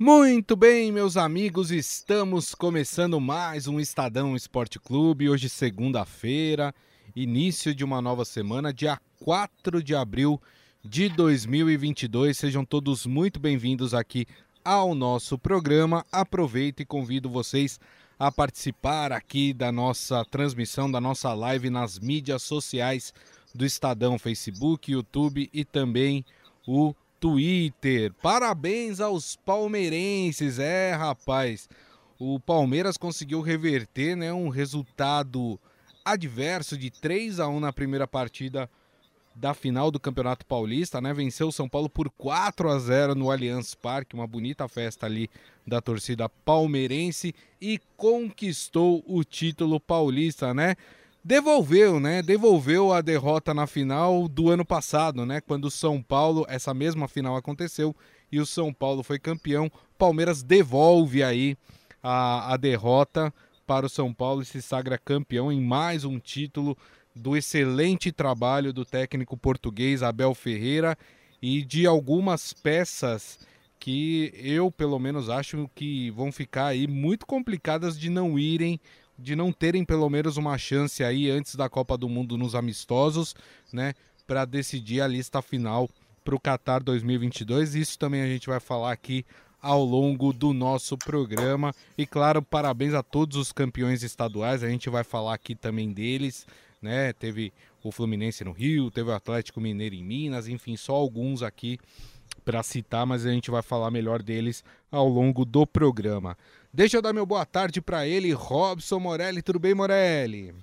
Muito bem, meus amigos, estamos começando mais um Estadão Esporte Clube. Hoje, segunda-feira, início de uma nova semana, dia 4 de abril de 2022. Sejam todos muito bem-vindos aqui ao nosso programa. Aproveito e convido vocês a participar aqui da nossa transmissão, da nossa live nas mídias sociais do Estadão, Facebook, YouTube e também o Twitter. Parabéns aos palmeirenses, é rapaz. O Palmeiras conseguiu reverter né, um resultado adverso de 3 a 1 na primeira partida da final do Campeonato Paulista, né? Venceu o São Paulo por 4 a 0 no Allianz Parque, uma bonita festa ali da torcida palmeirense e conquistou o título paulista, né? Devolveu, né? Devolveu a derrota na final do ano passado, né? Quando o São Paulo, essa mesma final aconteceu e o São Paulo foi campeão. Palmeiras devolve aí a, a derrota para o São Paulo e se sagra campeão em mais um título do excelente trabalho do técnico português Abel Ferreira e de algumas peças que eu pelo menos acho que vão ficar aí muito complicadas de não irem de não terem pelo menos uma chance aí antes da Copa do Mundo nos amistosos, né, para decidir a lista final para o Qatar 2022. Isso também a gente vai falar aqui ao longo do nosso programa. E claro, parabéns a todos os campeões estaduais. A gente vai falar aqui também deles, né? Teve o Fluminense no Rio, teve o Atlético Mineiro em Minas, enfim, só alguns aqui para citar, mas a gente vai falar melhor deles ao longo do programa. Deixa eu dar meu boa tarde para ele, Robson Morelli. Tudo bem, Morelli?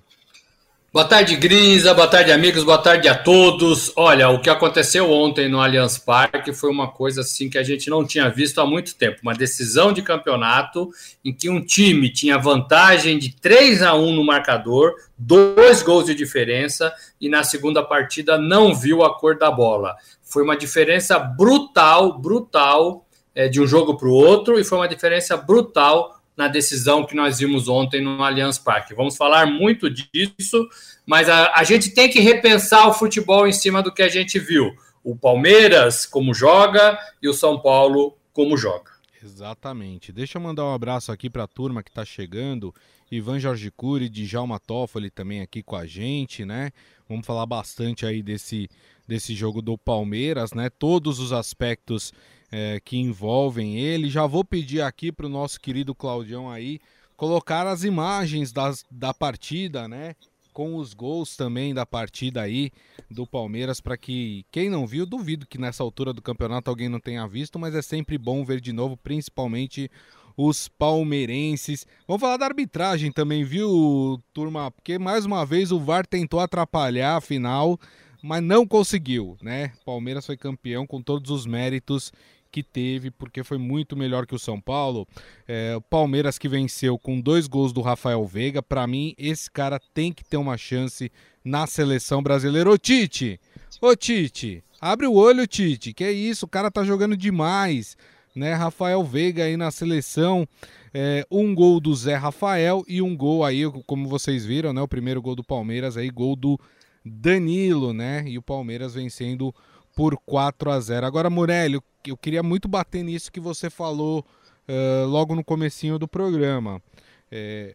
Boa tarde, Grinza. Boa tarde, amigos. Boa tarde a todos. Olha, o que aconteceu ontem no Allianz Parque foi uma coisa assim que a gente não tinha visto há muito tempo. Uma decisão de campeonato em que um time tinha vantagem de 3 a 1 no marcador, dois gols de diferença, e na segunda partida não viu a cor da bola. Foi uma diferença brutal, brutal é, de um jogo para o outro e foi uma diferença brutal na decisão que nós vimos ontem no Allianz Parque. Vamos falar muito disso, mas a, a gente tem que repensar o futebol em cima do que a gente viu. O Palmeiras como joga e o São Paulo como joga. Exatamente. Deixa eu mandar um abraço aqui para a turma que está chegando. Ivan Jorge Cury, Djalma Toffoli também aqui com a gente, né? Vamos falar bastante aí desse, desse jogo do Palmeiras, né? Todos os aspectos é, que envolvem ele. Já vou pedir aqui para o nosso querido Claudião aí colocar as imagens das, da partida, né? Com os gols também da partida aí do Palmeiras, para que quem não viu, duvido que nessa altura do campeonato alguém não tenha visto, mas é sempre bom ver de novo, principalmente os palmeirenses. Vamos falar da arbitragem também, viu, turma? Porque mais uma vez o VAR tentou atrapalhar a final, mas não conseguiu, né? Palmeiras foi campeão com todos os méritos que teve, porque foi muito melhor que o São Paulo. É, Palmeiras que venceu com dois gols do Rafael Veiga. Para mim, esse cara tem que ter uma chance na seleção brasileira. Ô Tite! Ô Tite! Abre o olho, Tite. Que é isso? O cara tá jogando demais. Né? Rafael Veiga aí na seleção. É, um gol do Zé Rafael e um gol aí, como vocês viram, né? O primeiro gol do Palmeiras aí, gol do Danilo, né? E o Palmeiras vencendo por 4 a 0. Agora, Morelli, eu queria muito bater nisso que você falou uh, logo no comecinho do programa. É,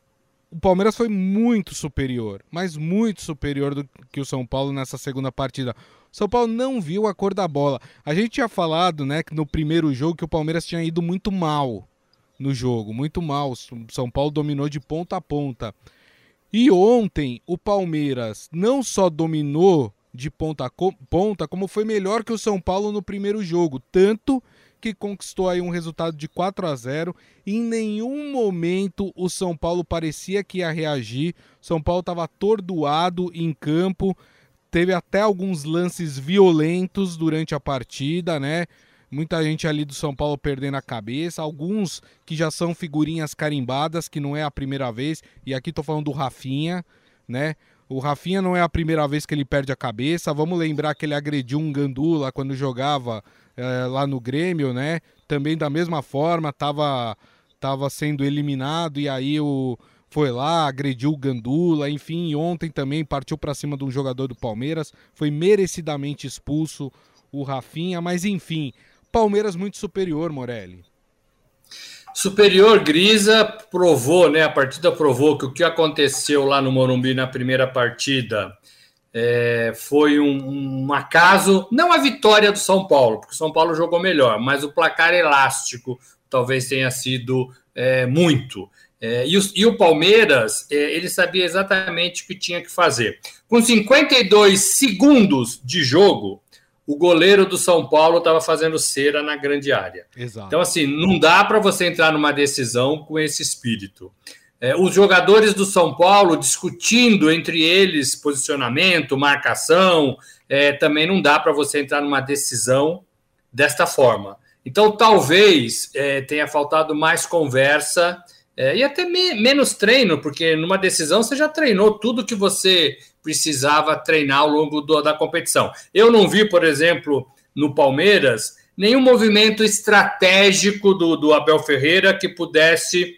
o Palmeiras foi muito superior, mas muito superior do que o São Paulo nessa segunda partida. O São Paulo não viu a cor da bola. A gente tinha falado, né, que no primeiro jogo que o Palmeiras tinha ido muito mal no jogo, muito mal. O São Paulo dominou de ponta a ponta. E ontem o Palmeiras não só dominou de ponta a ponta, como foi melhor que o São Paulo no primeiro jogo, tanto que conquistou aí um resultado de 4 a 0. Em nenhum momento o São Paulo parecia que ia reagir. São Paulo estava atordoado em campo, teve até alguns lances violentos durante a partida, né? Muita gente ali do São Paulo perdendo a cabeça, alguns que já são figurinhas carimbadas, que não é a primeira vez, e aqui tô falando do Rafinha, né? O Rafinha não é a primeira vez que ele perde a cabeça. Vamos lembrar que ele agrediu um Gandula quando jogava é, lá no Grêmio, né? Também da mesma forma, estava tava sendo eliminado e aí o foi lá, agrediu o Gandula, enfim, ontem também partiu para cima de um jogador do Palmeiras, foi merecidamente expulso o Rafinha, mas enfim, Palmeiras muito superior, Morelli. Superior Grisa provou, né? A partida provou que o que aconteceu lá no Morumbi na primeira partida é, foi um, um, acaso, não a vitória do São Paulo, porque o São Paulo jogou melhor, mas o placar elástico talvez tenha sido é, muito. É, e, o, e, o, Palmeiras, é, ele sabia exatamente o que tinha que fazer. Com 52 segundos de jogo, o goleiro do São Paulo estava fazendo cera na grande área. Exato. Então, assim, não dá para você entrar numa decisão com esse espírito. É, os jogadores do São Paulo discutindo entre eles posicionamento, marcação, é, também não dá para você entrar numa decisão desta forma. Então, talvez é, tenha faltado mais conversa é, e até me, menos treino, porque numa decisão você já treinou tudo que você precisava treinar ao longo do, da competição. Eu não vi, por exemplo, no Palmeiras, nenhum movimento estratégico do, do Abel Ferreira que pudesse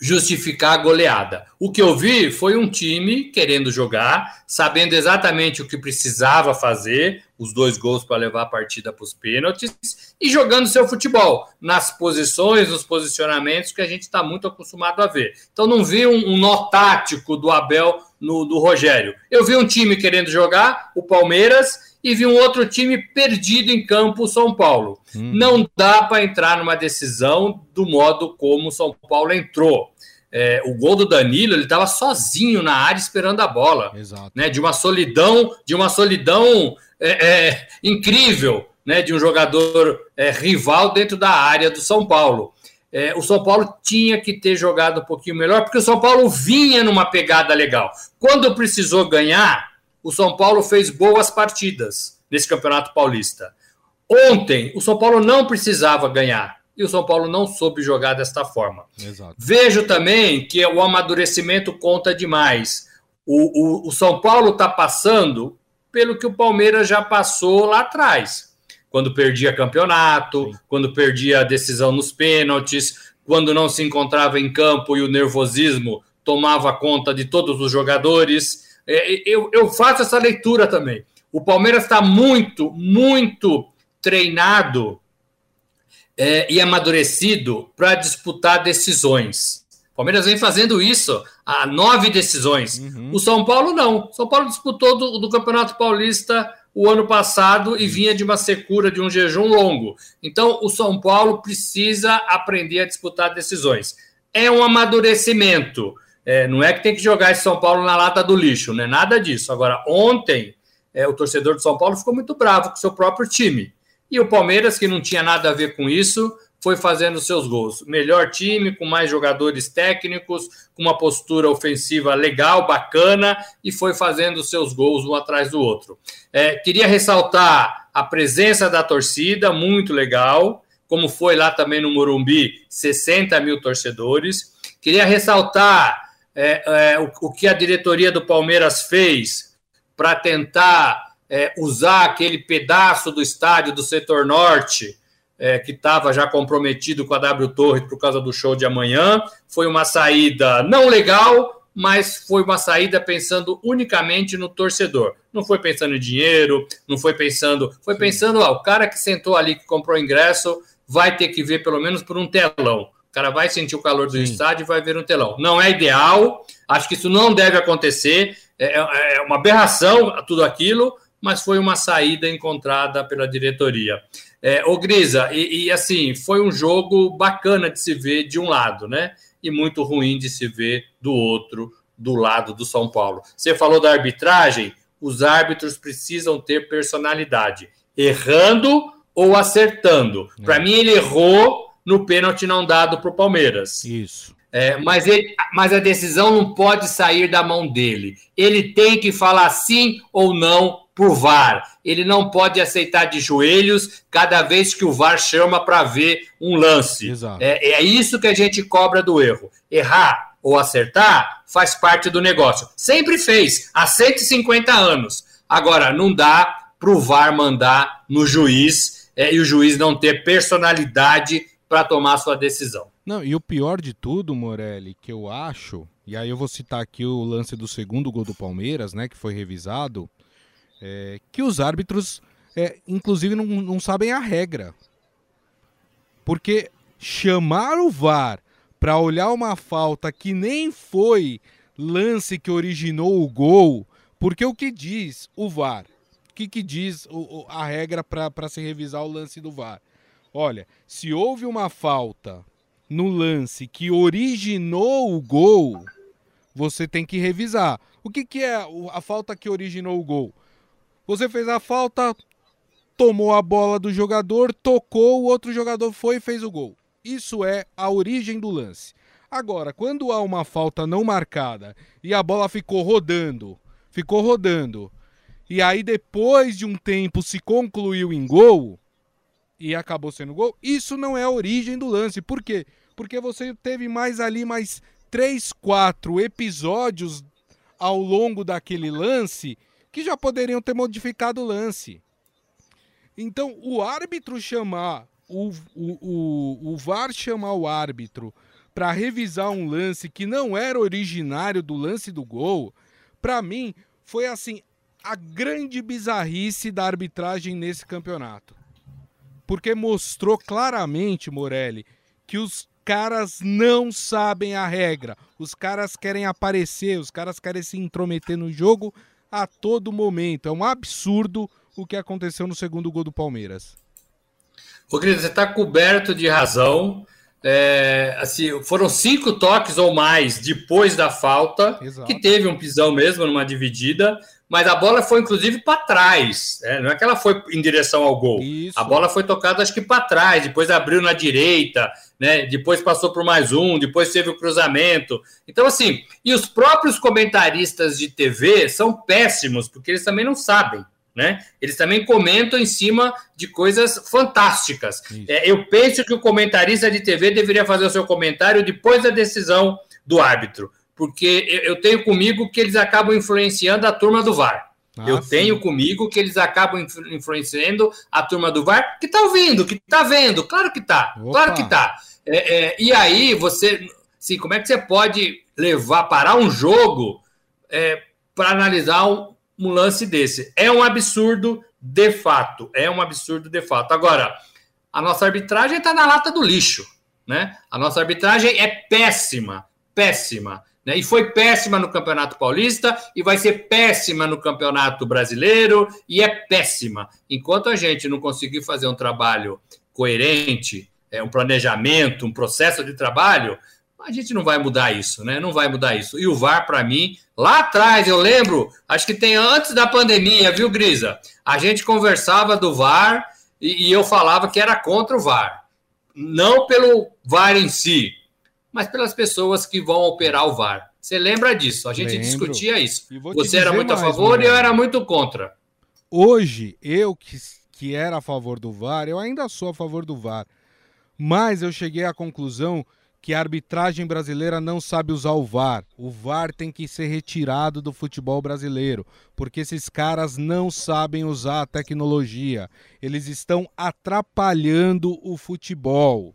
justificar a goleada. O que eu vi foi um time querendo jogar, sabendo exatamente o que precisava fazer, os dois gols para levar a partida para os pênaltis, e jogando seu futebol nas posições, nos posicionamentos que a gente está muito acostumado a ver. Então não vi um, um nó tático do Abel no do Rogério. Eu vi um time querendo jogar, o Palmeiras, e vi um outro time perdido em campo, o São Paulo. Hum. Não dá para entrar numa decisão do modo como o São Paulo entrou. É, o gol do Danilo, ele estava sozinho na área esperando a bola, Exato. né? De uma solidão, de uma solidão é, é, incrível, né? De um jogador é, rival dentro da área do São Paulo. É, o São Paulo tinha que ter jogado um pouquinho melhor, porque o São Paulo vinha numa pegada legal. Quando precisou ganhar, o São Paulo fez boas partidas nesse Campeonato Paulista. Ontem, o São Paulo não precisava ganhar e o São Paulo não soube jogar desta forma. Exato. Vejo também que o amadurecimento conta demais. O, o, o São Paulo está passando pelo que o Palmeiras já passou lá atrás, quando perdia campeonato, quando perdia a decisão nos pênaltis, quando não se encontrava em campo e o nervosismo tomava conta de todos os jogadores. É, eu, eu faço essa leitura também. O Palmeiras está muito, muito treinado é, e amadurecido para disputar decisões. O Palmeiras vem fazendo isso há nove decisões. Uhum. O São Paulo não. O São Paulo disputou do, do, Campeonato Paulista o ano passado e vinha de uma secura, de um jejum longo. Então, o São Paulo precisa aprender a disputar decisões. É um amadurecimento. É, não é que tem que jogar esse São Paulo na lata do lixo, não é nada disso. Agora, ontem, é, o torcedor do São Paulo ficou muito bravo com o seu próprio time. E o Palmeiras, que não tinha nada a ver com isso, foi fazendo seus gols. Melhor time, com mais jogadores técnicos, com uma postura ofensiva legal, bacana, e foi fazendo seus gols um atrás do outro. É, queria ressaltar a presença da torcida, muito legal, como foi lá também no Morumbi, 60 mil torcedores. Queria ressaltar é, é, o, o, que a diretoria do Palmeiras fez para tentar é, usar aquele pedaço do estádio do setor norte, é, que estava já comprometido com a W Torre por causa do show de amanhã. Foi uma saída não legal, mas foi uma saída pensando unicamente no torcedor. Não foi pensando em dinheiro, não foi pensando. Foi pensando, ó, o cara que sentou ali, que comprou ingresso, vai ter que ver pelo menos por um telão cara vai sentir o calor do Sim. estádio e vai ver um telão. Não é ideal, acho que isso não deve acontecer, é, é, é uma aberração tudo aquilo, mas foi uma saída encontrada pela diretoria. É, ô Grisa, e, e, assim, foi um jogo bacana de se ver de um lado, né? E muito ruim de se ver do outro, do lado do São Paulo. Você falou da arbitragem, os árbitros precisam ter personalidade, errando ou acertando. Para é. mim, ele errou no pênalti não dado para o Palmeiras. Isso. É, mas, ele, mas a decisão não pode sair da mão dele. Ele tem que falar sim ou não por VAR. Ele não pode aceitar de joelhos cada vez que o VAR chama para ver um lance. É, é isso que a gente cobra do erro. Errar ou acertar faz parte do negócio. Sempre fez, há 150 anos. Agora, não dá para o VAR mandar no juiz é, e o juiz não ter personalidade para tomar sua decisão. Não, e o pior de tudo, Morelli, que eu acho, e aí eu vou citar aqui o lance do segundo gol do Palmeiras, né, que foi revisado, é, que os árbitros, é, inclusive, não, não sabem a regra. Porque chamar o VAR para olhar uma falta que nem foi lance que originou o gol, porque o que diz o VAR? O que, que diz o, a regra para se revisar o lance do VAR? Olha, se houve uma falta no lance que originou o gol, você tem que revisar. O que, que é a falta que originou o gol? Você fez a falta, tomou a bola do jogador, tocou, o outro jogador foi e fez o gol. Isso é a origem do lance. Agora, quando há uma falta não marcada e a bola ficou rodando, ficou rodando, e aí depois de um tempo se concluiu em gol e acabou sendo gol, isso não é a origem do lance. Por quê? Porque você teve mais ali mais três, quatro episódios ao longo daquele lance que já poderiam ter modificado o lance. Então, o árbitro chamar, o, o, o, o VAR chamar o árbitro para revisar um lance que não era originário do lance do gol, para mim foi assim a grande bizarrice da arbitragem nesse campeonato. Porque mostrou claramente, Morelli, que os caras não sabem a regra. Os caras querem aparecer, os caras querem se intrometer no jogo a todo momento. É um absurdo o que aconteceu no segundo gol do Palmeiras. Ô, querido, você está coberto de razão. É, assim, foram cinco toques ou mais depois da falta, Exato. que teve um pisão mesmo numa dividida, mas a bola foi inclusive para trás, né? não é que ela foi em direção ao gol. Isso. A bola foi tocada acho que para trás, depois abriu na direita, né? Depois passou por mais um, depois teve o cruzamento. Então assim, e os próprios comentaristas de TV são péssimos porque eles também não sabem né? Eles também comentam em cima de coisas fantásticas. É, eu penso que o comentarista de TV deveria fazer o seu comentário depois da decisão do árbitro, porque eu tenho comigo que eles acabam influenciando a turma do VAR. Ah, eu sim. tenho comigo que eles acabam influenciando a turma do VAR, que está ouvindo, que está vendo, claro que está, claro que está. É, é, e aí você, sim, como é que você pode levar, parar um jogo é, para analisar um, um lance desse. É um absurdo de fato. É um absurdo de fato. Agora, a nossa arbitragem está na lata do lixo. Né? A nossa arbitragem é péssima, péssima. Né? E foi péssima no Campeonato Paulista e vai ser péssima no Campeonato Brasileiro e é péssima. Enquanto a gente não conseguir fazer um trabalho coerente, é, um planejamento, um processo de trabalho, a gente não vai mudar isso, né? Não vai mudar isso. E o VAR, para mim, lá atrás, eu lembro, acho que tem antes da pandemia, viu, Grisa? A gente conversava do VAR e, e eu falava que era contra o VAR. Não pelo VAR em si, mas pelas pessoas que vão operar o VAR. Você lembra disso? A gente Lembro. discutia isso. Você era muito mais, a favor e eu era muito contra. Hoje, eu que, que era a favor do VAR, eu ainda sou a favor do VAR. Mas eu cheguei à conclusão que a arbitragem brasileira não sabe usar o VAR. O VAR tem que ser retirado do futebol brasileiro, porque esses caras não sabem usar a tecnologia. Eles estão atrapalhando o futebol.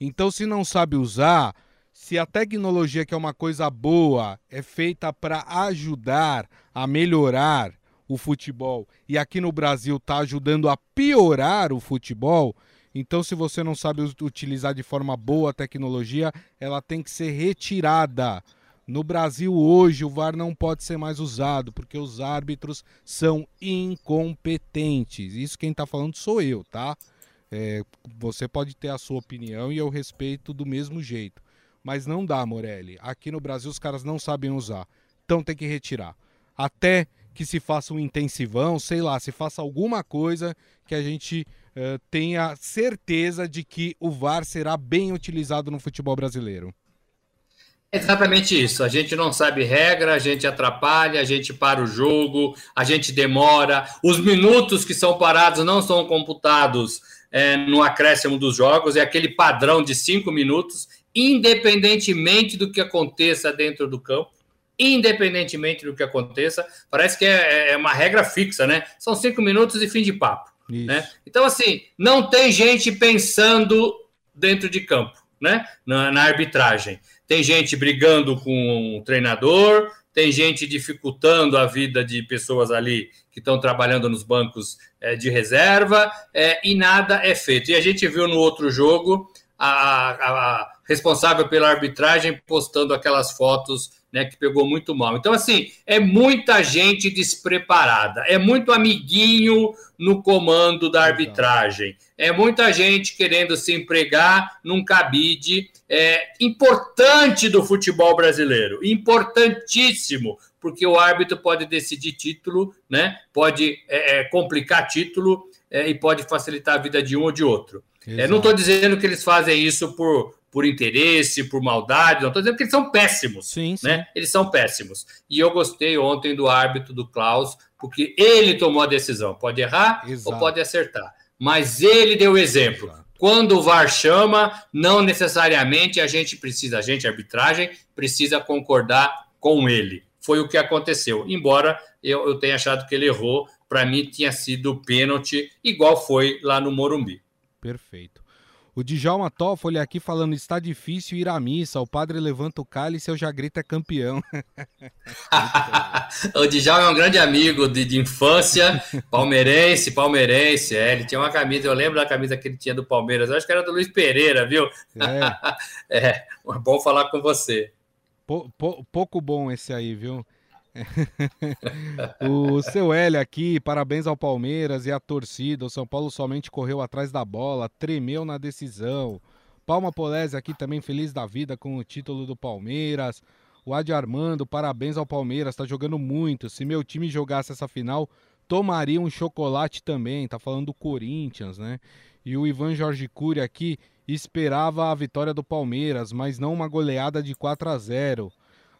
Então, se não sabe usar, se a tecnologia, que é uma coisa boa, é feita para ajudar a melhorar o futebol e aqui no Brasil está ajudando a piorar o futebol, então, se você não sabe utilizar de forma boa a tecnologia, ela tem que ser retirada. No Brasil hoje o VAR não pode ser mais usado porque os árbitros são incompetentes. Isso quem está falando sou eu, tá? É, você pode ter a sua opinião e eu respeito do mesmo jeito. Mas não dá, Morelli. Aqui no Brasil os caras não sabem usar. Então tem que retirar. Até que se faça um intensivão, sei lá, se faça alguma coisa que a gente eh, tenha certeza de que o VAR será bem utilizado no futebol brasileiro. Exatamente isso. A gente não sabe regra, a gente atrapalha, a gente para o jogo, a gente demora. Os minutos que são parados não são computados é, no acréscimo dos jogos, é aquele padrão de cinco minutos, independentemente do que aconteça dentro do campo. Independentemente do que aconteça, parece que é, é uma regra fixa, né? São cinco minutos e fim de papo. Né? Então, assim, não tem gente pensando dentro de campo, né? Na, na, arbitragem. Tem gente brigando com o treinador, tem gente dificultando a vida de pessoas ali que estão trabalhando nos bancos é, de reserva, é, e nada é feito. E a gente viu no outro jogo a, a, responsável pela arbitragem postando aquelas fotos né, que pegou muito mal. Então, assim, é muita gente despreparada, é muito amiguinho no comando da arbitragem, é muita gente querendo se empregar num cabide é, importante do futebol brasileiro, importantíssimo, porque o árbitro pode decidir título, né, pode é, é complicar título é, e pode facilitar a vida de um ou de outro. É, não estou dizendo que eles fazem isso por, por interesse, por maldade, não estou dizendo que eles são péssimos. Sim, sim. Né? Eles são péssimos. E eu gostei ontem do árbitro do Klaus, porque ele tomou a decisão. Pode errar Exato. ou pode acertar. Mas ele deu o exemplo. Exato. Quando o VAR chama, não necessariamente a gente precisa, a gente, a arbitragem, precisa concordar com ele. Foi o que aconteceu. Embora eu, eu tenha achado que ele errou, para mim tinha sido pênalti, igual foi lá no Morumbi. Perfeito. O Djalma Toffoli aqui falando, está difícil ir à missa, o padre levanta o cálice e eu já grito é campeão. o Djalma é um grande amigo de, de, infância, palmeirense, palmeirense, é, ele tinha uma camisa, eu lembro da camisa que ele tinha do Palmeiras, eu acho que era do Luiz Pereira, viu? É, é bom falar com você. pouco bom esse aí, viu? o seu Hélio aqui, parabéns ao Palmeiras e à torcida. O São Paulo somente correu atrás da bola, tremeu na decisão. Palma Polese aqui também feliz da vida com o título do Palmeiras. O Adi Armando, parabéns ao Palmeiras, tá jogando muito. Se meu time jogasse essa final, tomaria um chocolate também. Tá falando do Corinthians, né? E o Ivan Jorge Cury aqui esperava a vitória do Palmeiras, mas não uma goleada de 4 a 0. Uh,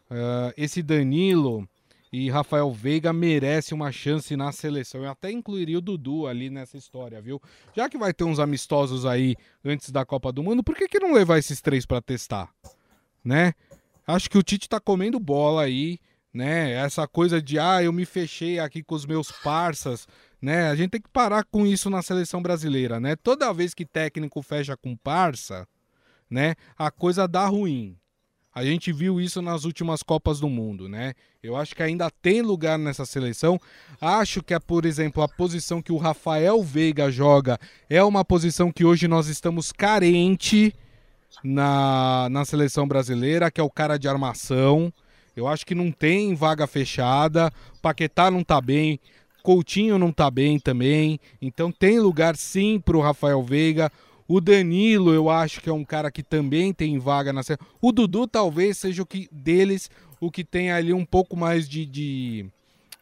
ah, esse Danilo e Rafael Veiga merece uma chance na seleção. Eu até incluiria o Dudu ali nessa história, viu? Já que vai ter uns amistosos aí antes da Copa do Mundo, por que, que não levar esses três para testar? Né? Acho que o Tite tá comendo bola aí, né? Essa coisa de, ah, eu me fechei aqui com os meus parças, né? A gente tem que parar com isso na seleção brasileira, né? Toda vez que técnico fecha com parça, né? A coisa dá ruim. A gente viu isso nas últimas Copas do Mundo, né? Eu acho que ainda tem lugar nessa seleção. Acho que, é, por exemplo, a posição que o Rafael Veiga joga é uma posição que hoje nós estamos carente na, na seleção brasileira, que é o cara de armação. Eu acho que não tem vaga fechada. Paquetá não tá bem. Coutinho não tá bem também. Então tem lugar sim para o Rafael Veiga. O Danilo, eu acho que é um cara que também tem vaga na série. O Dudu talvez seja o que deles o que tem ali um pouco mais de, de,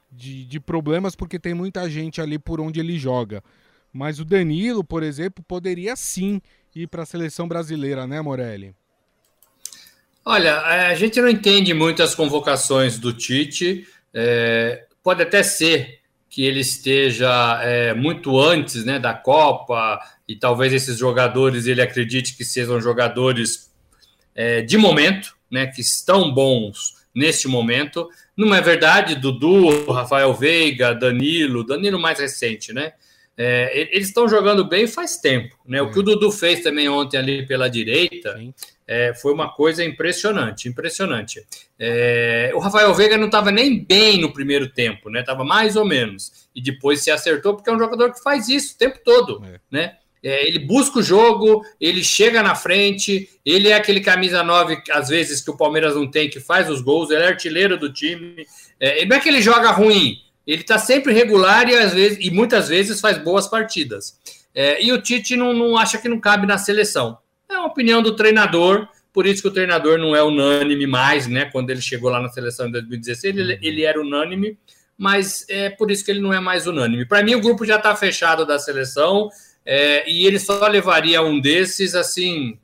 de, de problemas, porque tem muita gente ali por onde ele joga. Mas o Danilo, por exemplo, poderia sim ir para a seleção brasileira, né, Morelli? Olha, a gente não entende muito as convocações do Tite. É, pode até ser que ele esteja é, muito antes né, da Copa, e talvez esses jogadores ele acredite que sejam jogadores é, de momento, né, que estão bons neste momento. Não é verdade, Dudu, Rafael Veiga, Danilo, Danilo mais recente, né? É, eles estão jogando bem faz tempo, né? O que o Dudu fez também ontem ali pela direita é, foi uma coisa impressionante, impressionante. É, o Rafael Veiga não estava nem bem no primeiro tempo, né? Tava mais ou menos e depois se acertou porque é um jogador que faz isso o tempo todo, é. né? É, ele busca o jogo, ele chega na frente, ele é aquele camisa 9, às vezes, que o Palmeiras não tem, que faz os gols, ele é artilheiro do time. É, não é que ele joga ruim, ele está sempre regular e, às vezes, e muitas vezes faz boas partidas. É, e o Tite não, não acha que não cabe na seleção. É uma opinião do treinador, por isso que o treinador não é unânime mais, né? Quando ele chegou lá na seleção em 2016, ele, ele era unânime, mas é por isso que ele não é mais unânime. Para mim, o grupo já está fechado da seleção é, e ele só levaria um desses assim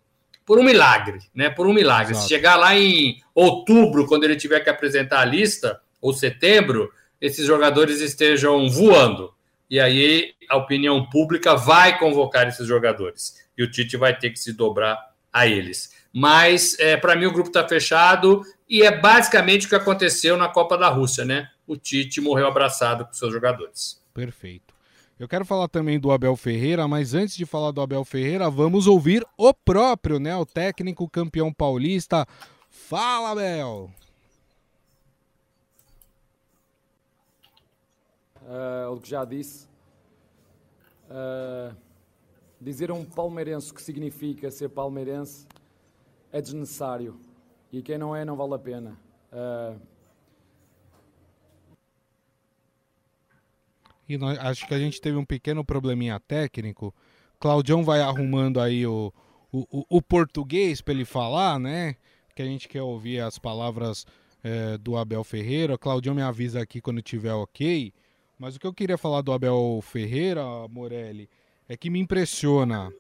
por um milagre, né? Por um milagre. Exato. Se chegar lá em outubro, quando ele tiver que apresentar a lista, ou setembro, esses jogadores estejam voando. E aí a opinião pública vai convocar esses jogadores. E o Tite vai ter que se dobrar a eles. Mas, é, para mim, o grupo está fechado e é basicamente o que aconteceu na Copa da Rússia, né? O Tite morreu abraçado com seus jogadores. Perfeito. Eu quero falar também do Abel Ferreira, mas antes de falar do Abel Ferreira, vamos ouvir o próprio, né? O técnico campeão paulista. Fala, Abel! Uh, o que já disse. Uh, dizer a um palmeirense o que significa ser palmeirense é desnecessário. E quem não é, não vale a pena. Uh... E nós, acho que a gente teve um pequeno probleminha técnico. Claudião vai arrumando aí o, o, o português para ele falar, né? Que a gente quer ouvir as palavras é, do Abel Ferreira. Claudião me avisa aqui quando tiver ok. Mas o que eu queria falar do Abel Ferreira, Morelli, é que me impressiona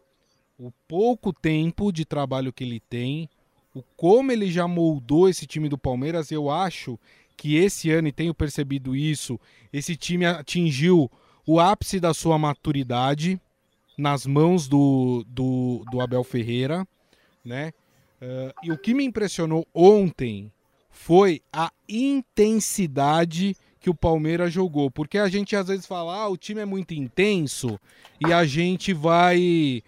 o pouco tempo de trabalho que ele tem, o como ele já moldou esse time do Palmeiras. Eu acho que esse ano, e tenho percebido isso, esse time atingiu o ápice da sua maturidade nas mãos do, do, do Abel Ferreira, né? Uh, e o que me impressionou ontem foi a intensidade que o Palmeiras jogou. Porque a gente às vezes fala, ah, o time é muito intenso e a gente vai.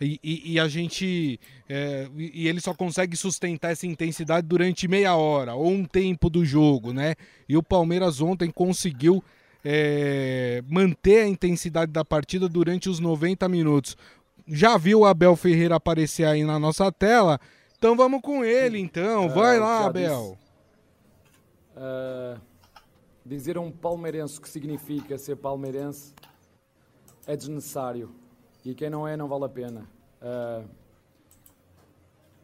E, e, e a gente. É, e ele só consegue sustentar essa intensidade durante meia hora ou um tempo do jogo, né? E o Palmeiras ontem conseguiu é, manter a intensidade da partida durante os 90 minutos. Já viu o Abel Ferreira aparecer aí na nossa tela? Então vamos com ele, então. Vai lá, Abel. Uh, dizer a um palmeirense o que significa ser palmeirense é desnecessário. E quem não é, não vale a pena. Uh,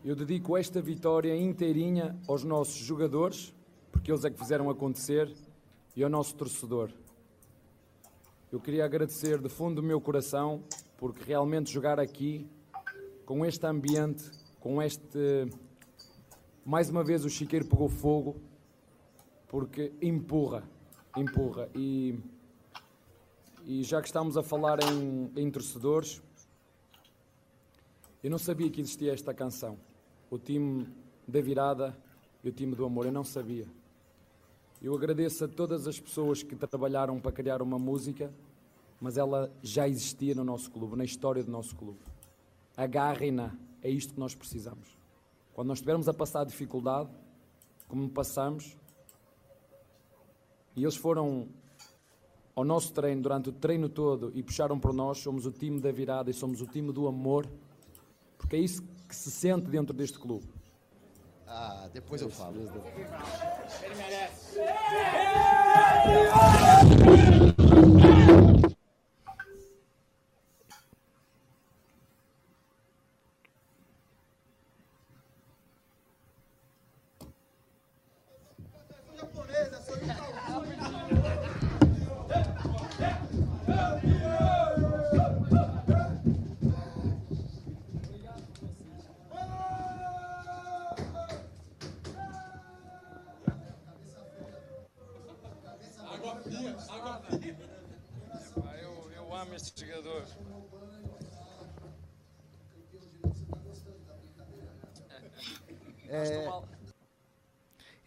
eu dedico esta vitória inteirinha aos nossos jogadores, porque eles é que fizeram acontecer, e ao nosso torcedor. Eu queria agradecer de fundo do meu coração, porque realmente jogar aqui, com este ambiente, com este. Mais uma vez o chiqueiro pegou fogo, porque empurra, empurra. E, e já que estamos a falar em, em torcedores, eu não sabia que existia esta canção. O time da virada e o time do amor, eu não sabia. Eu agradeço a todas as pessoas que trabalharam para criar uma música, mas ela já existia no nosso clube, na história do nosso clube. Agarrem-na, é isto que nós precisamos. Quando nós estivermos a passar dificuldade, como passamos, e eles foram ao nosso treino durante o treino todo e puxaram por nós. Somos o time da virada e somos o time do amor, porque é isso que se sente dentro deste clube. Ah, depois eu falo. Ele merece.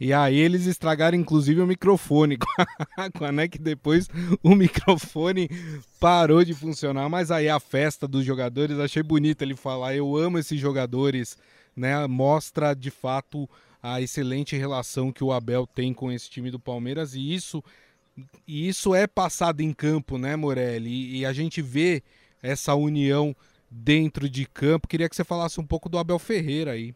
E aí eles estragaram inclusive o microfone com a NEC depois o microfone parou de funcionar, mas aí a festa dos jogadores, achei bonito ele falar, eu amo esses jogadores, né? Mostra de fato a excelente relação que o Abel tem com esse time do Palmeiras e isso e isso é passado em campo, né, Morelli? E, e a gente vê essa união dentro de campo. Queria que você falasse um pouco do Abel Ferreira aí.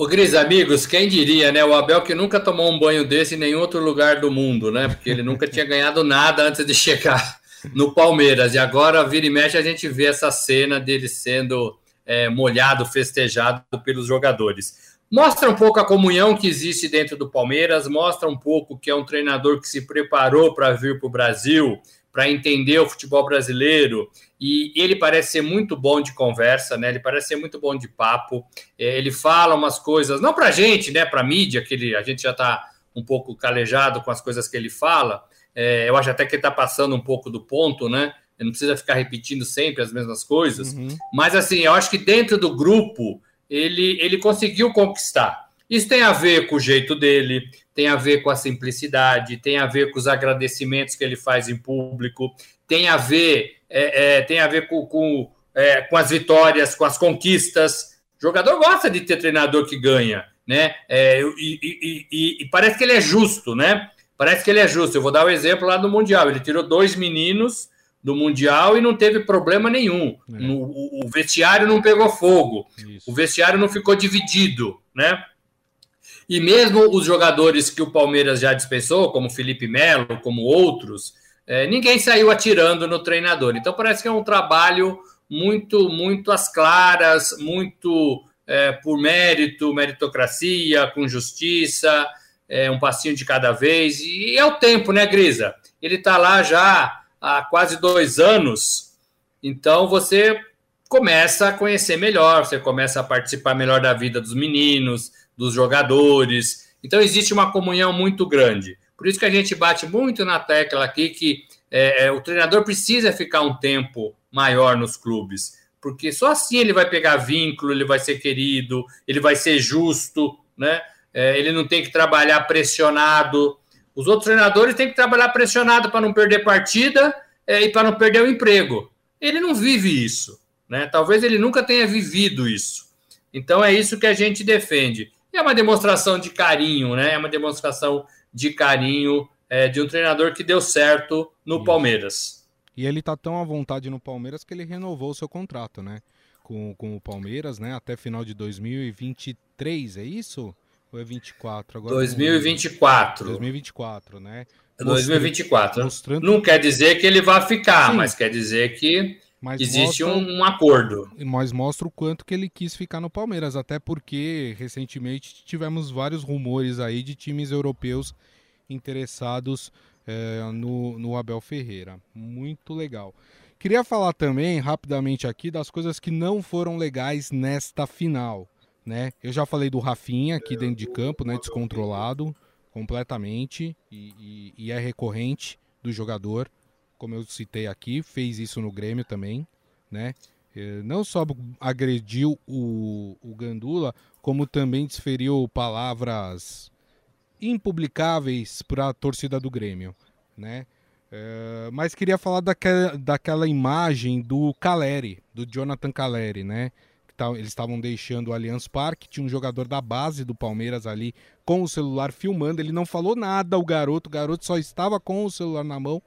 O Gris, amigos, quem diria, né? O Abel que nunca tomou um banho desse em nenhum outro lugar do mundo, né? Porque ele nunca tinha ganhado nada antes de chegar no Palmeiras. E agora, vira e mexe, a gente vê essa cena dele sendo é, molhado, festejado pelos jogadores. Mostra um pouco a comunhão que existe dentro do Palmeiras, mostra um pouco que é um treinador que se preparou para vir para o Brasil, para entender o futebol brasileiro. E ele parece ser muito bom de conversa, né? Ele parece ser muito bom de papo. É, ele fala umas coisas, não para a gente, né? Para a mídia, que ele, a gente já está um pouco calejado com as coisas que ele fala. É, eu acho até que ele está passando um pouco do ponto, né? Ele não precisa ficar repetindo sempre as mesmas coisas. Uhum. Mas assim, eu acho que dentro do grupo ele, ele conseguiu conquistar. Isso tem a ver com o jeito dele, tem a ver com a simplicidade, tem a ver com os agradecimentos que ele faz em público, tem a ver, é, é, tem a ver com, com, é, com as vitórias, com as conquistas. O jogador gosta de ter treinador que ganha, né? É, e, e, e, e, parece que ele é justo, né? Parece que ele é justo. Eu vou dar o um exemplo lá do Mundial. Ele tirou dois meninos do Mundial e não teve problema nenhum. É. No, o, o, vestiário não pegou fogo, Isso. o vestiário não ficou dividido, né? E mesmo os jogadores que o Palmeiras já dispensou, como Felipe Melo, como outros, é, ninguém saiu atirando no treinador. Então parece que é um trabalho muito, muito às claras, muito é, por mérito, meritocracia, com justiça, é, um passinho de cada vez. E é o tempo, né, Grisa? Ele está lá já há quase dois anos, então você começa a conhecer melhor, você começa a participar melhor da vida dos meninos, dos jogadores. Então existe uma comunhão muito grande. Por isso que a gente bate muito na tecla aqui que é, é, o treinador precisa ficar um tempo maior nos clubes, porque só assim ele vai pegar vínculo, ele vai ser querido, ele vai ser justo, né? É, ele não tem que trabalhar pressionado. Os outros treinadores têm que trabalhar pressionado para não perder partida é, e para não perder o emprego. Ele não vive isso, né? Talvez ele nunca tenha vivido isso. Então é isso que a gente defende. E é uma demonstração de carinho, né? É uma demonstração de carinho é, de um treinador que deu certo no Isso. Palmeiras. E ele tá tão à vontade no Palmeiras que ele renovou o seu contrato, né? Com, com o Palmeiras, né? Até final de 2023, é isso? Ou é 24? Agora 2024. 2024, né? 2024. Mostrando... Não quer dizer que ele vai ficar, Sim. mas quer dizer que mas existe mostra, um, acordo. Mas mostra o quanto que ele quis ficar no Palmeiras, até porque recentemente tivemos vários rumores aí de times europeus interessados é, no, no Abel Ferreira. Muito legal. Queria falar também, rapidamente aqui, das coisas que não foram legais nesta final. Né? Eu já falei do Rafinha aqui dentro de campo, né? descontrolado completamente e, e, e é recorrente do jogador, como eu citei aqui, fez isso no Grêmio também, né? É, não só agrediu o, o Gandula, como também desferiu palavras impublicáveis para a torcida do Grêmio, né? É, mas queria falar daquela, daquela imagem do Caleri, do Jonathan Caleri, né? Eles estavam deixando o Allianz Parque, tinha um jogador da base do Palmeiras ali com o celular filmando, ele não falou nada ao garoto, o garoto só estava com o celular na mão,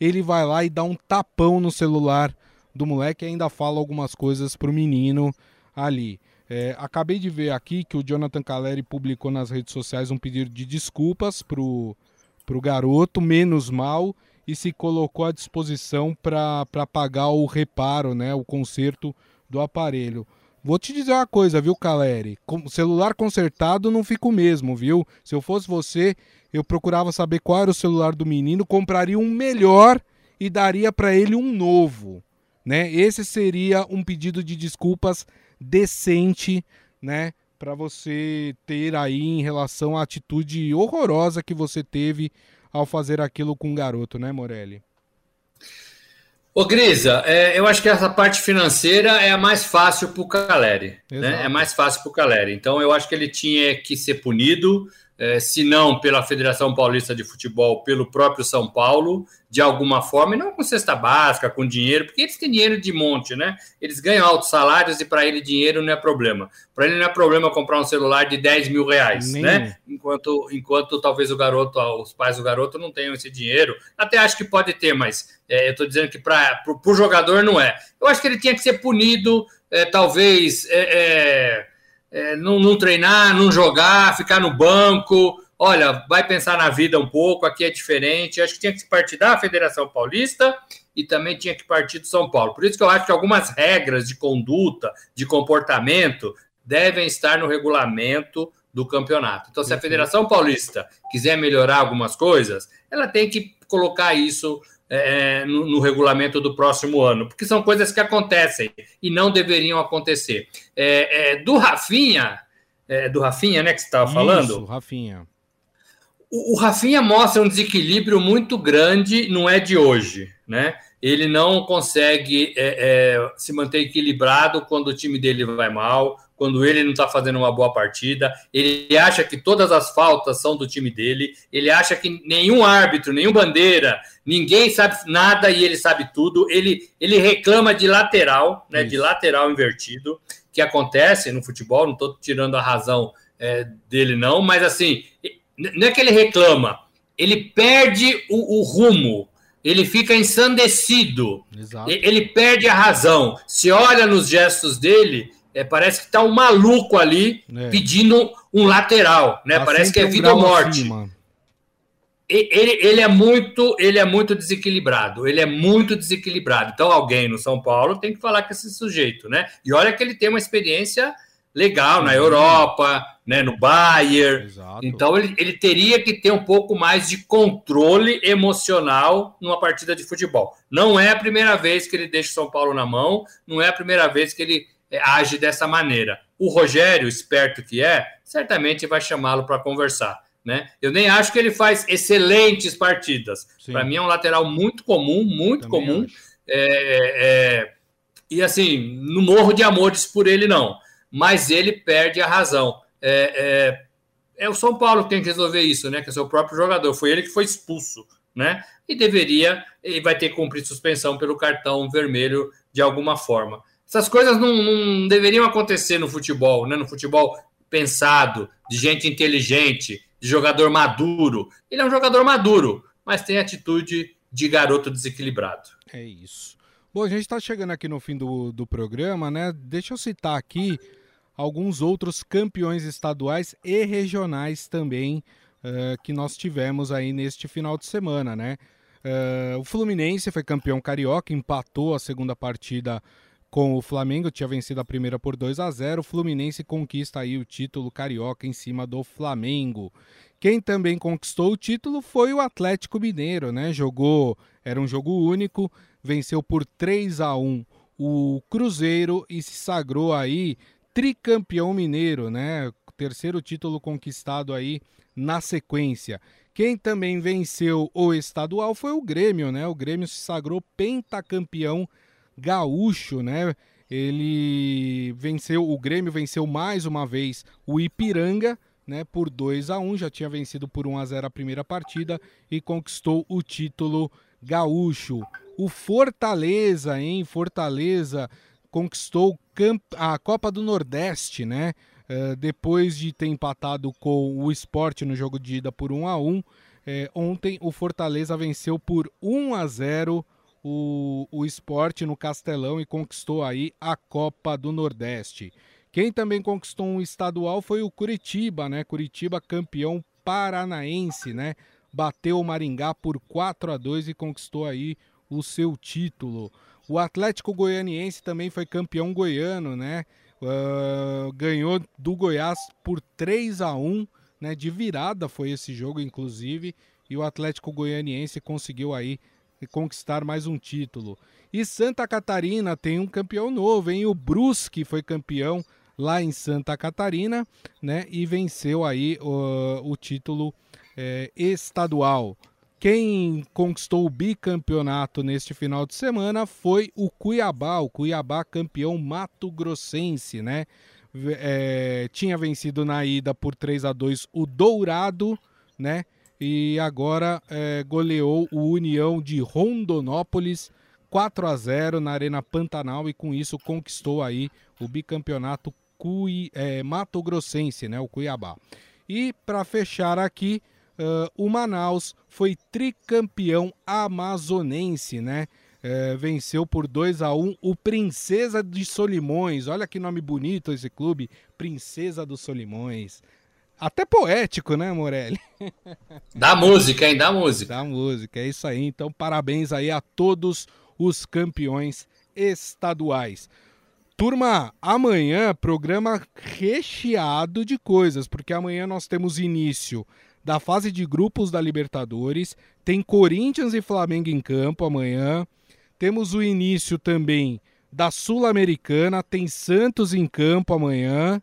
ele vai lá e dá um tapão no celular do moleque e ainda fala algumas coisas pro menino ali. É, acabei de ver aqui que o Jonathan Caleri publicou nas redes sociais um pedido de desculpas pro, pro garoto, menos mal, e se colocou à disposição para pagar o reparo, né, o conserto do aparelho. Vou te dizer uma coisa, viu, Caleri? Com celular consertado não fica o mesmo, viu? Se eu fosse você, eu procurava saber qual era o celular do menino, compraria um melhor e daria para ele um novo, né? Esse seria um pedido de desculpas decente, né? Para você ter aí em relação à atitude horrorosa que você teve ao fazer aquilo com o garoto, né, Morelli? Ô, Grisa, é, eu acho que essa parte financeira é a mais fácil para o Caleri. Né? É mais fácil para o Caleri. Então, eu acho que ele tinha que ser punido é, se não pela Federação Paulista de Futebol, pelo próprio São Paulo, de alguma forma, e não com cesta básica, com dinheiro, porque eles têm dinheiro de monte, né? Eles ganham altos salários e para ele dinheiro não é problema. Para ele não é problema comprar um celular de 10 mil reais, Nem. né? Enquanto, enquanto talvez o garoto, os pais do garoto não tenham esse dinheiro. Até acho que pode ter, mas é, eu estou dizendo que para o jogador não é. Eu acho que ele tinha que ser punido, é, talvez. É, não, não treinar, não jogar, ficar no banco. Olha, vai pensar na vida um pouco, aqui é diferente. Acho que tinha que partir da Federação Paulista e também tinha que partir do São Paulo. Por isso que eu acho que algumas regras de conduta, de comportamento, devem estar no regulamento do campeonato. Então, se a. Federação Paulista quiser melhorar algumas coisas, ela tem que colocar isso é, no, no, regulamento do próximo ano, porque são coisas que acontecem e não deveriam acontecer. É, é, do Rafinha, é, do Rafinha, né, que você estava falando? Isso, Rafinha. O, o Rafinha mostra um desequilíbrio muito grande, não é de hoje, né? Ele não consegue é, é, se manter equilibrado quando o time dele vai mal, quando ele não está fazendo uma boa partida, ele acha que todas as faltas são do time dele, ele acha que nenhum árbitro, nenhum bandeira, ninguém sabe nada e ele sabe tudo. Ele, ele reclama de lateral, né, de lateral invertido, que acontece no futebol, não estou tirando a razão é, dele, não, mas assim, não é que ele reclama, ele perde o, o rumo. ele fica ensandecido. Exato. Ele perde a razão. Se olha nos gestos dele, é, parece que está um maluco ali é. pedindo um lateral, né? Tá parece que é vida um ou morte. Acima. Ele, ele, é muito, ele é muito desequilibrado. Ele é muito desequilibrado. Então, alguém no São Paulo tem que falar com esse sujeito, né? E olha que ele tem uma experiência legal na Europa, né, no Bayern. Exato. Então ele, ele teria que ter um pouco mais de controle emocional numa partida de futebol. Não é a primeira vez que ele deixa o São Paulo na mão, não é a primeira vez que ele age dessa maneira. O Rogério, esperto que é, certamente vai chamá-lo para conversar. Né? Eu nem acho que ele faz excelentes partidas. Para mim é um lateral muito comum, muito Também comum. É, é, e assim, não morro de amores por ele, não mas ele perde a razão. É, é, é o São Paulo que tem que resolver isso, né? Que é o seu próprio jogador. Foi ele que foi expulso, né? E deveria, e vai ter que cumprir suspensão pelo cartão vermelho de alguma forma. Essas coisas não, não deveriam acontecer no futebol, né? No futebol pensado, de gente inteligente, de jogador maduro. Ele é um jogador maduro, mas tem atitude de garoto desequilibrado. É isso. Bom, a gente está chegando aqui no fim do, do programa, né? Deixa eu citar aqui alguns outros campeões estaduais e regionais também uh, que nós tivemos aí neste final de semana, né? Uh, o Fluminense foi campeão carioca, empatou a segunda partida com o Flamengo, tinha vencido a primeira por 2 a 0. O Fluminense conquista aí o título carioca em cima do Flamengo. Quem também conquistou o título foi o Atlético Mineiro, né? Jogou, era um jogo único, venceu por 3 a 1 o Cruzeiro e se sagrou aí tricampeão mineiro, né? Terceiro título conquistado aí na sequência. Quem também venceu o estadual foi o Grêmio, né? O Grêmio se sagrou pentacampeão gaúcho, né? Ele venceu, o Grêmio venceu mais uma vez o Ipiranga, né, por 2 a 1, já tinha vencido por 1 a 0 a primeira partida e conquistou o título gaúcho. O Fortaleza, hein? Fortaleza conquistou a Copa do Nordeste, né? Uh, depois de ter empatado com o esporte no jogo de ida por 1 a 1 é, ontem o Fortaleza venceu por 1 a 0 o, o esporte no Castelão e conquistou aí a Copa do Nordeste. Quem também conquistou um estadual foi o Curitiba, né? Curitiba campeão paranaense, né? Bateu o Maringá por 4 a 2 e conquistou aí o seu título. O Atlético Goianiense também foi campeão goiano, né? Uh, ganhou do Goiás por 3 a 1 né? De virada foi esse jogo, inclusive. E o Atlético Goianiense conseguiu aí conquistar mais um título. E Santa Catarina tem um campeão novo, hein? O Brusque foi campeão lá em Santa Catarina, né? E venceu aí o título eh, estadual. Quem conquistou o bicampeonato neste final de semana foi o Cuiabá, o Cuiabá campeão mato-grossense, né? É, tinha vencido na ida por 3 a 2 o Dourado, né? E agora é, goleou o União de Rondonópolis 4 a 0 na Arena Pantanal e com isso conquistou aí o bicampeonato Cui, é, mato-grossense, né? O Cuiabá. E para fechar aqui, uh, o Manaus foi tricampeão amazonense, né? Uh, venceu por 2 a 1 o Princesa de Solimões. Olha que nome bonito esse clube, Princesa dos Solimões. Até poético, né, Morelli? Da música, hein? Da música. Da música, é isso aí. Então, parabéns aí a todos os campeões estaduais. Turma, amanhã programa recheado de coisas, porque amanhã nós temos início da fase de grupos da Libertadores. Tem Corinthians e Flamengo em campo amanhã. Temos o início também da Sul-Americana, tem Santos em campo amanhã.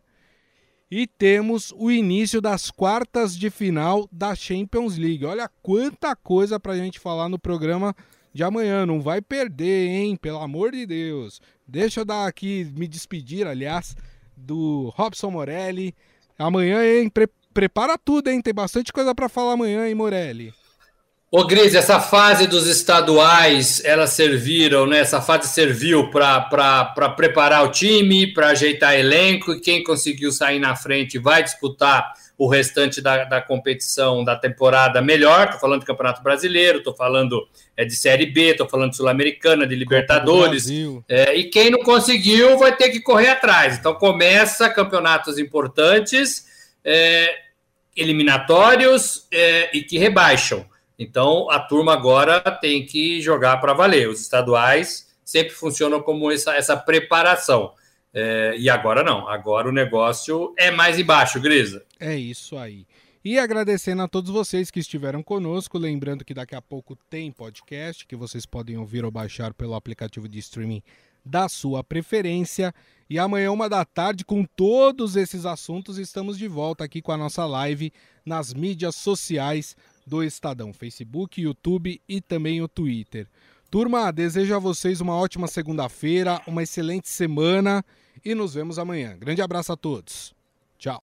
E temos o início das quartas de final da Champions League. Olha quanta coisa para a gente falar no programa de amanhã. Não vai perder, hein? Pelo amor de Deus. Deixa eu dar aqui, me despedir, aliás, do Robson Morelli. Amanhã, hein? Pre prepara tudo, hein? Tem bastante coisa para falar amanhã, hein, Morelli? Ô, Gris, essa fase dos estaduais, elas serviram, né? Essa fase serviu para preparar o time, para ajeitar elenco, e quem conseguiu sair na frente vai disputar o restante da, da competição da temporada melhor. Estou falando do Campeonato Brasileiro, estou falando é, de Série B, estou falando de Sul-Americana, de Libertadores. É, e quem não conseguiu vai ter que correr atrás. Então começa campeonatos importantes, é, eliminatórios é, e que rebaixam. Então, a turma agora tem que jogar para valer. Os estaduais sempre funcionam como essa, essa preparação. É, e agora não. Agora o negócio é mais embaixo, Grisa. É isso aí. E agradecendo a todos vocês que estiveram conosco, lembrando que daqui a pouco tem podcast que vocês podem ouvir ou baixar pelo aplicativo de streaming da sua preferência. E amanhã, uma da tarde, com todos esses assuntos, estamos de volta aqui com a nossa live nas mídias sociais do Estadão, Facebook, YouTube e também o Twitter. Turma, desejo a vocês uma ótima segunda-feira, uma excelente semana e nos vemos amanhã. Grande abraço a todos. Tchau.